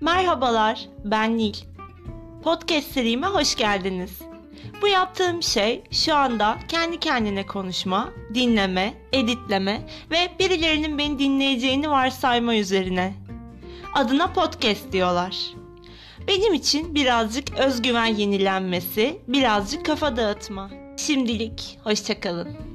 Merhabalar, ben Nil. Podcast serime hoş geldiniz. Bu yaptığım şey şu anda kendi kendine konuşma, dinleme, editleme ve birilerinin beni dinleyeceğini varsayma üzerine. Adına podcast diyorlar. Benim için birazcık özgüven yenilenmesi, birazcık kafa dağıtma. Şimdilik hoşçakalın.